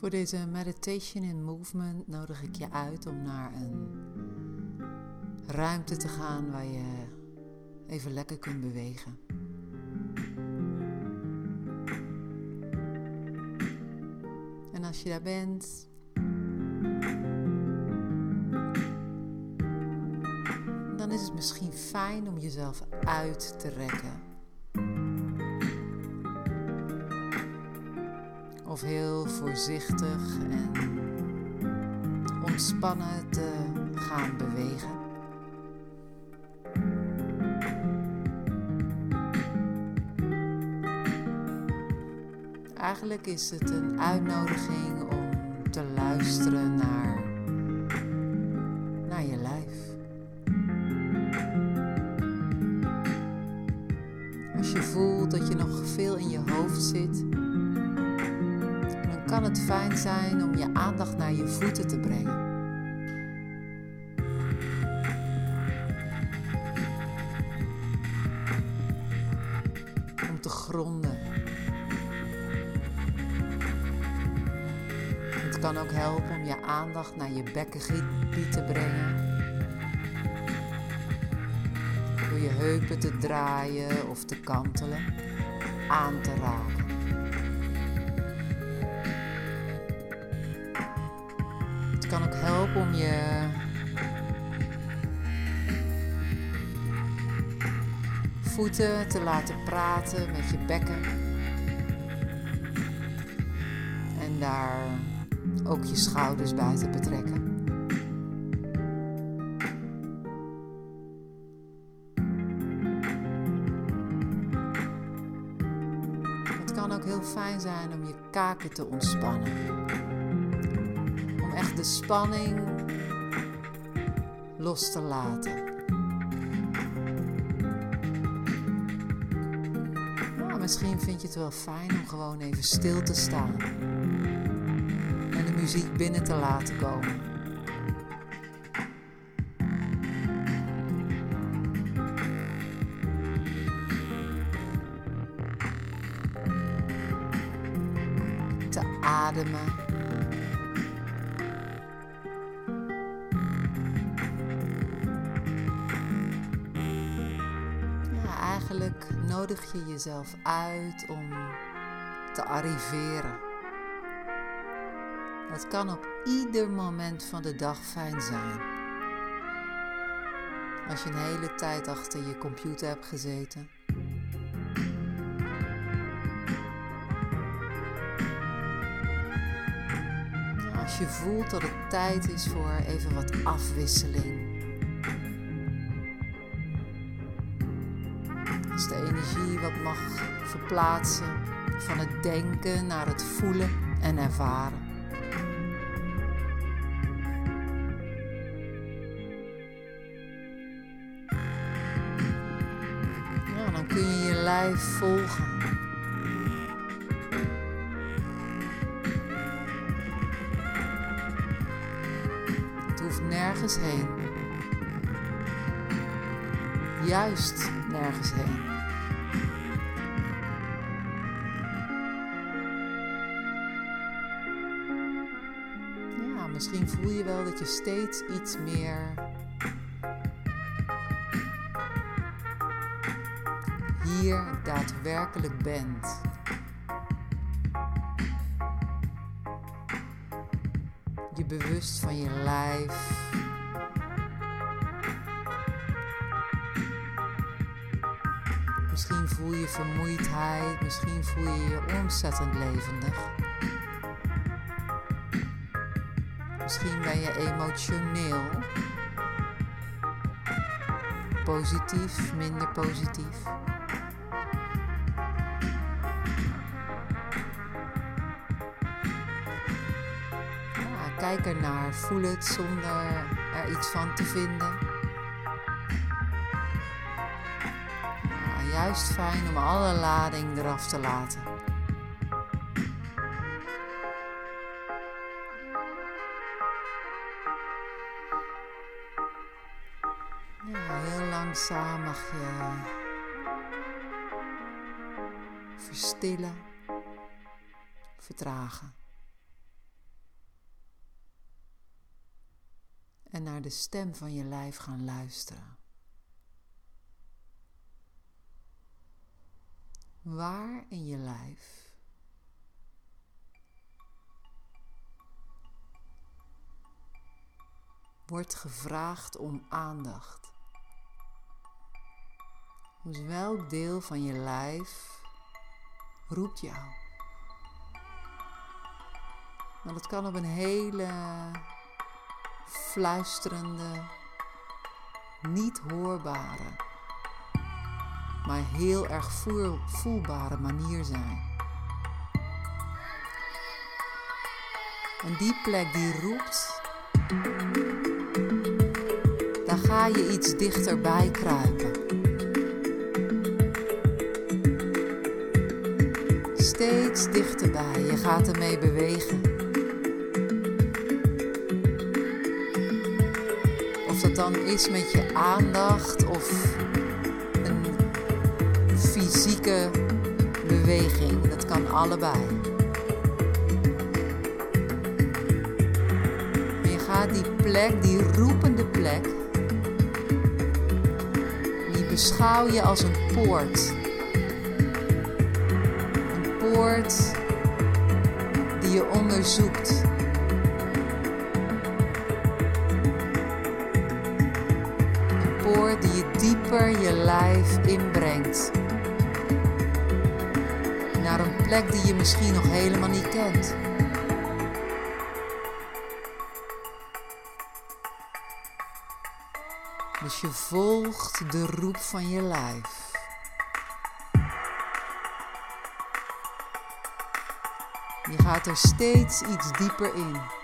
Voor deze meditation in movement nodig ik je uit om naar een ruimte te gaan waar je even lekker kunt bewegen. En als je daar bent, dan is het misschien fijn om jezelf uit te rekken. Of heel voorzichtig en ontspannen te gaan bewegen. Eigenlijk is het een uitnodiging om te luisteren naar, naar je lijf. Als je voelt dat je nog veel in je hoofd zit, kan het fijn zijn om je aandacht naar je voeten te brengen. Om te gronden. Het kan ook helpen om je aandacht naar je bekkengebied te brengen. Door je heupen te draaien of te kantelen, aan te raken. Om je voeten te laten praten met je bekken. En daar ook je schouders bij te betrekken. Het kan ook heel fijn zijn om je kaken te ontspannen. De spanning los te laten. Nou, misschien vind je het wel fijn om gewoon even stil te staan en de muziek binnen te laten komen. Te ademen. Nodig je jezelf uit om te arriveren. Dat kan op ieder moment van de dag fijn zijn. Als je een hele tijd achter je computer hebt gezeten. Als je voelt dat het tijd is voor even wat afwisseling. Energie wat mag verplaatsen van het denken naar het voelen en ervaren. Ja, dan kun je je lijf volgen. Het hoeft nergens heen. Juist nergens heen. Misschien voel je wel dat je steeds iets meer hier daadwerkelijk bent. Je bewust van je lijf. Misschien voel je vermoeidheid, misschien voel je je ontzettend levendig. Misschien ben je emotioneel. Positief, minder positief. Ja, kijk ernaar, voel het zonder er iets van te vinden. Juist fijn om alle lading eraf te laten. langzaam mag je verstillen, vertragen. En naar de stem van je lijf gaan luisteren. Waar in je lijf wordt gevraagd om aandacht. Dus welk deel van je lijf roept jou? Nou, dat kan op een hele fluisterende, niet hoorbare, maar heel erg voelbare manier zijn. En die plek die roept, daar ga je iets dichterbij kruipen. Steeds dichterbij, je gaat ermee bewegen. dan is met je aandacht of een fysieke beweging. Dat kan allebei. je gaat die plek, die roepende plek, die beschouw je als een poort. Een poort die je onderzoekt. die je dieper je lijf inbrengt. Naar een plek die je misschien nog helemaal niet kent. Dus je volgt de roep van je lijf. Je gaat er steeds iets dieper in.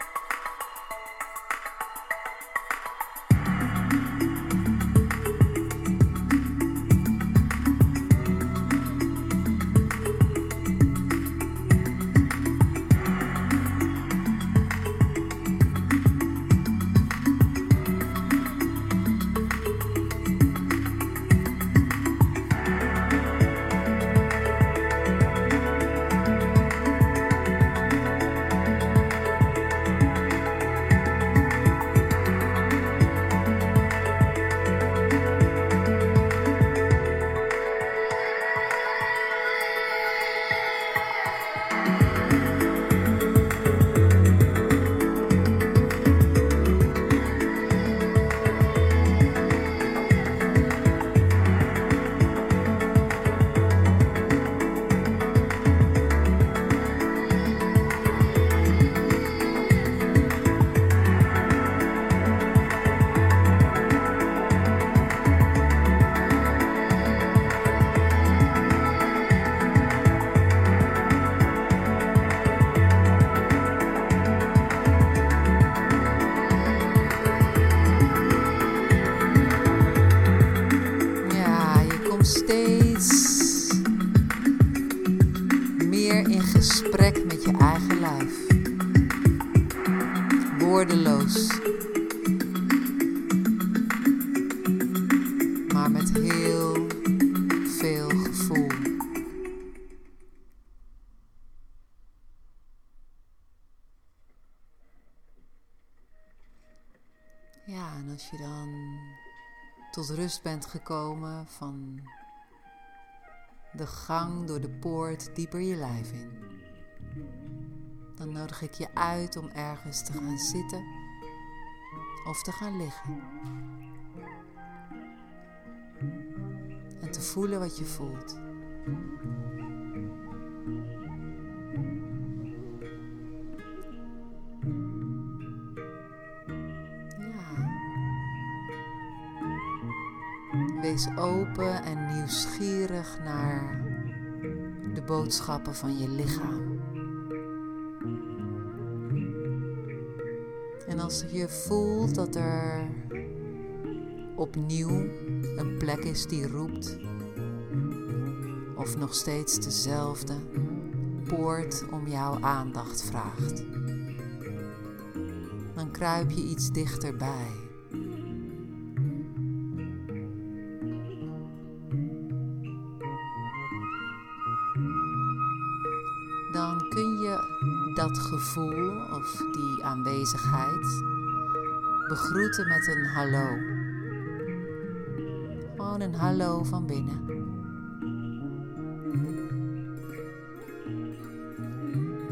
Woordeloos. Maar met heel veel gevoel. Ja, en als je dan tot rust bent gekomen van de gang door de poort dieper je lijf in dan nodig ik je uit om ergens te gaan zitten of te gaan liggen. En te voelen wat je voelt. Wees open en nieuwsgierig naar de boodschappen van je lichaam. Als je voelt dat er opnieuw een plek is die roept, of nog steeds dezelfde poort om jouw aandacht vraagt, dan kruip je iets dichterbij. Dan kun je dat gevoel die aanwezigheid begroeten met een hallo. Gewoon een hallo van binnen.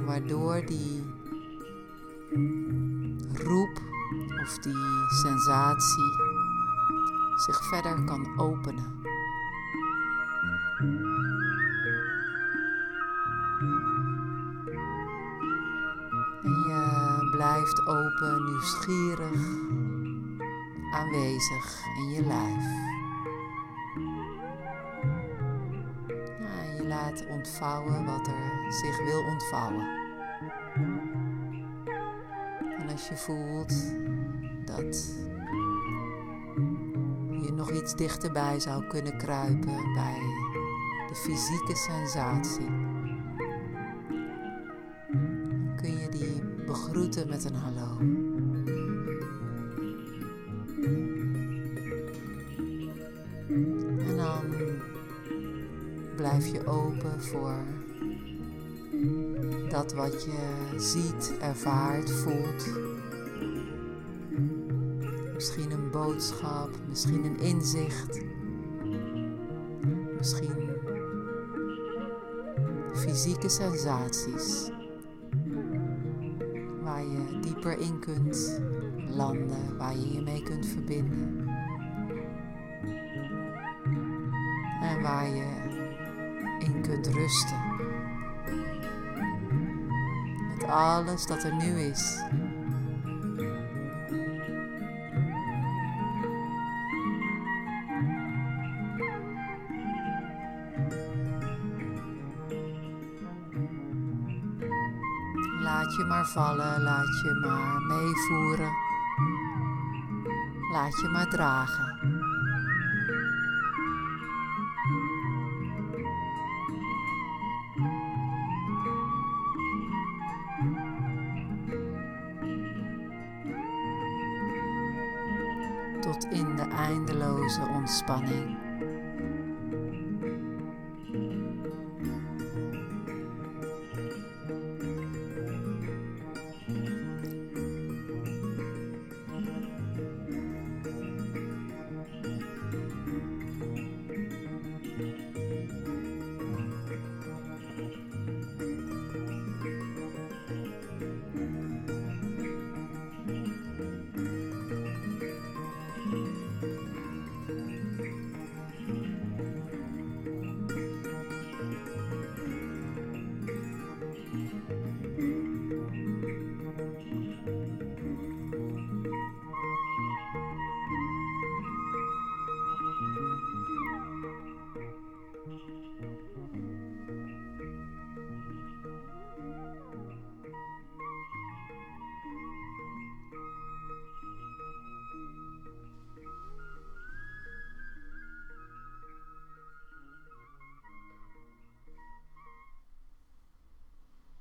Waardoor die roep of die sensatie zich verder kan openen. Blijft open, nieuwsgierig, aanwezig in je lijf. Ja, je laat ontvouwen wat er zich wil ontvouwen. En als je voelt dat je nog iets dichterbij zou kunnen kruipen bij de fysieke sensatie met een hallo. En dan blijf je open voor dat wat je ziet, ervaart, voelt. Misschien een boodschap, misschien een inzicht, misschien fysieke sensaties je dieper in kunt landen, waar je je mee kunt verbinden. En waar je in kunt rusten. Met alles dat er nu is. Je maar vallen, laat je maar meevoeren. Laat je maar dragen. Tot in de eindeloze ontspanning.